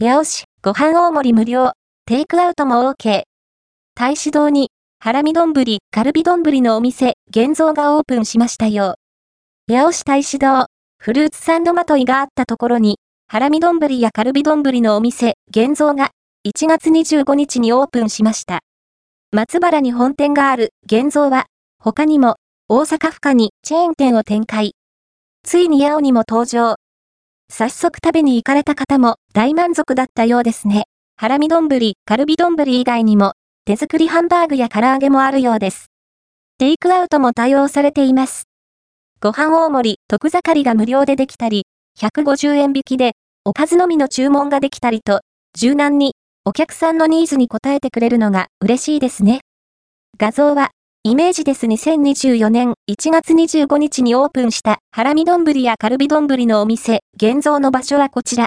八尾市、ご飯大盛り無料、テイクアウトも OK。大使堂に、ハラミ丼、カルビ丼のお店、現像がオープンしましたよ。八尾市大使堂、フルーツサンドまといがあったところに、ハラミ丼やカルビ丼のお店、現像が、1月25日にオープンしました。松原に本店がある、現像は、他にも、大阪府下にチェーン店を展開。ついに八尾にも登場。早速食べに行かれた方も大満足だったようですね。ハラミ丼、カルビ丼以外にも、手作りハンバーグや唐揚げもあるようです。テイクアウトも対応されています。ご飯大盛り、特盛りが無料でできたり、150円引きで、おかずのみの注文ができたりと、柔軟に、お客さんのニーズに応えてくれるのが嬉しいですね。画像は、イメージです2024年1月25日にオープンしたハラミ丼やカルビ丼のお店、現像の場所はこちら。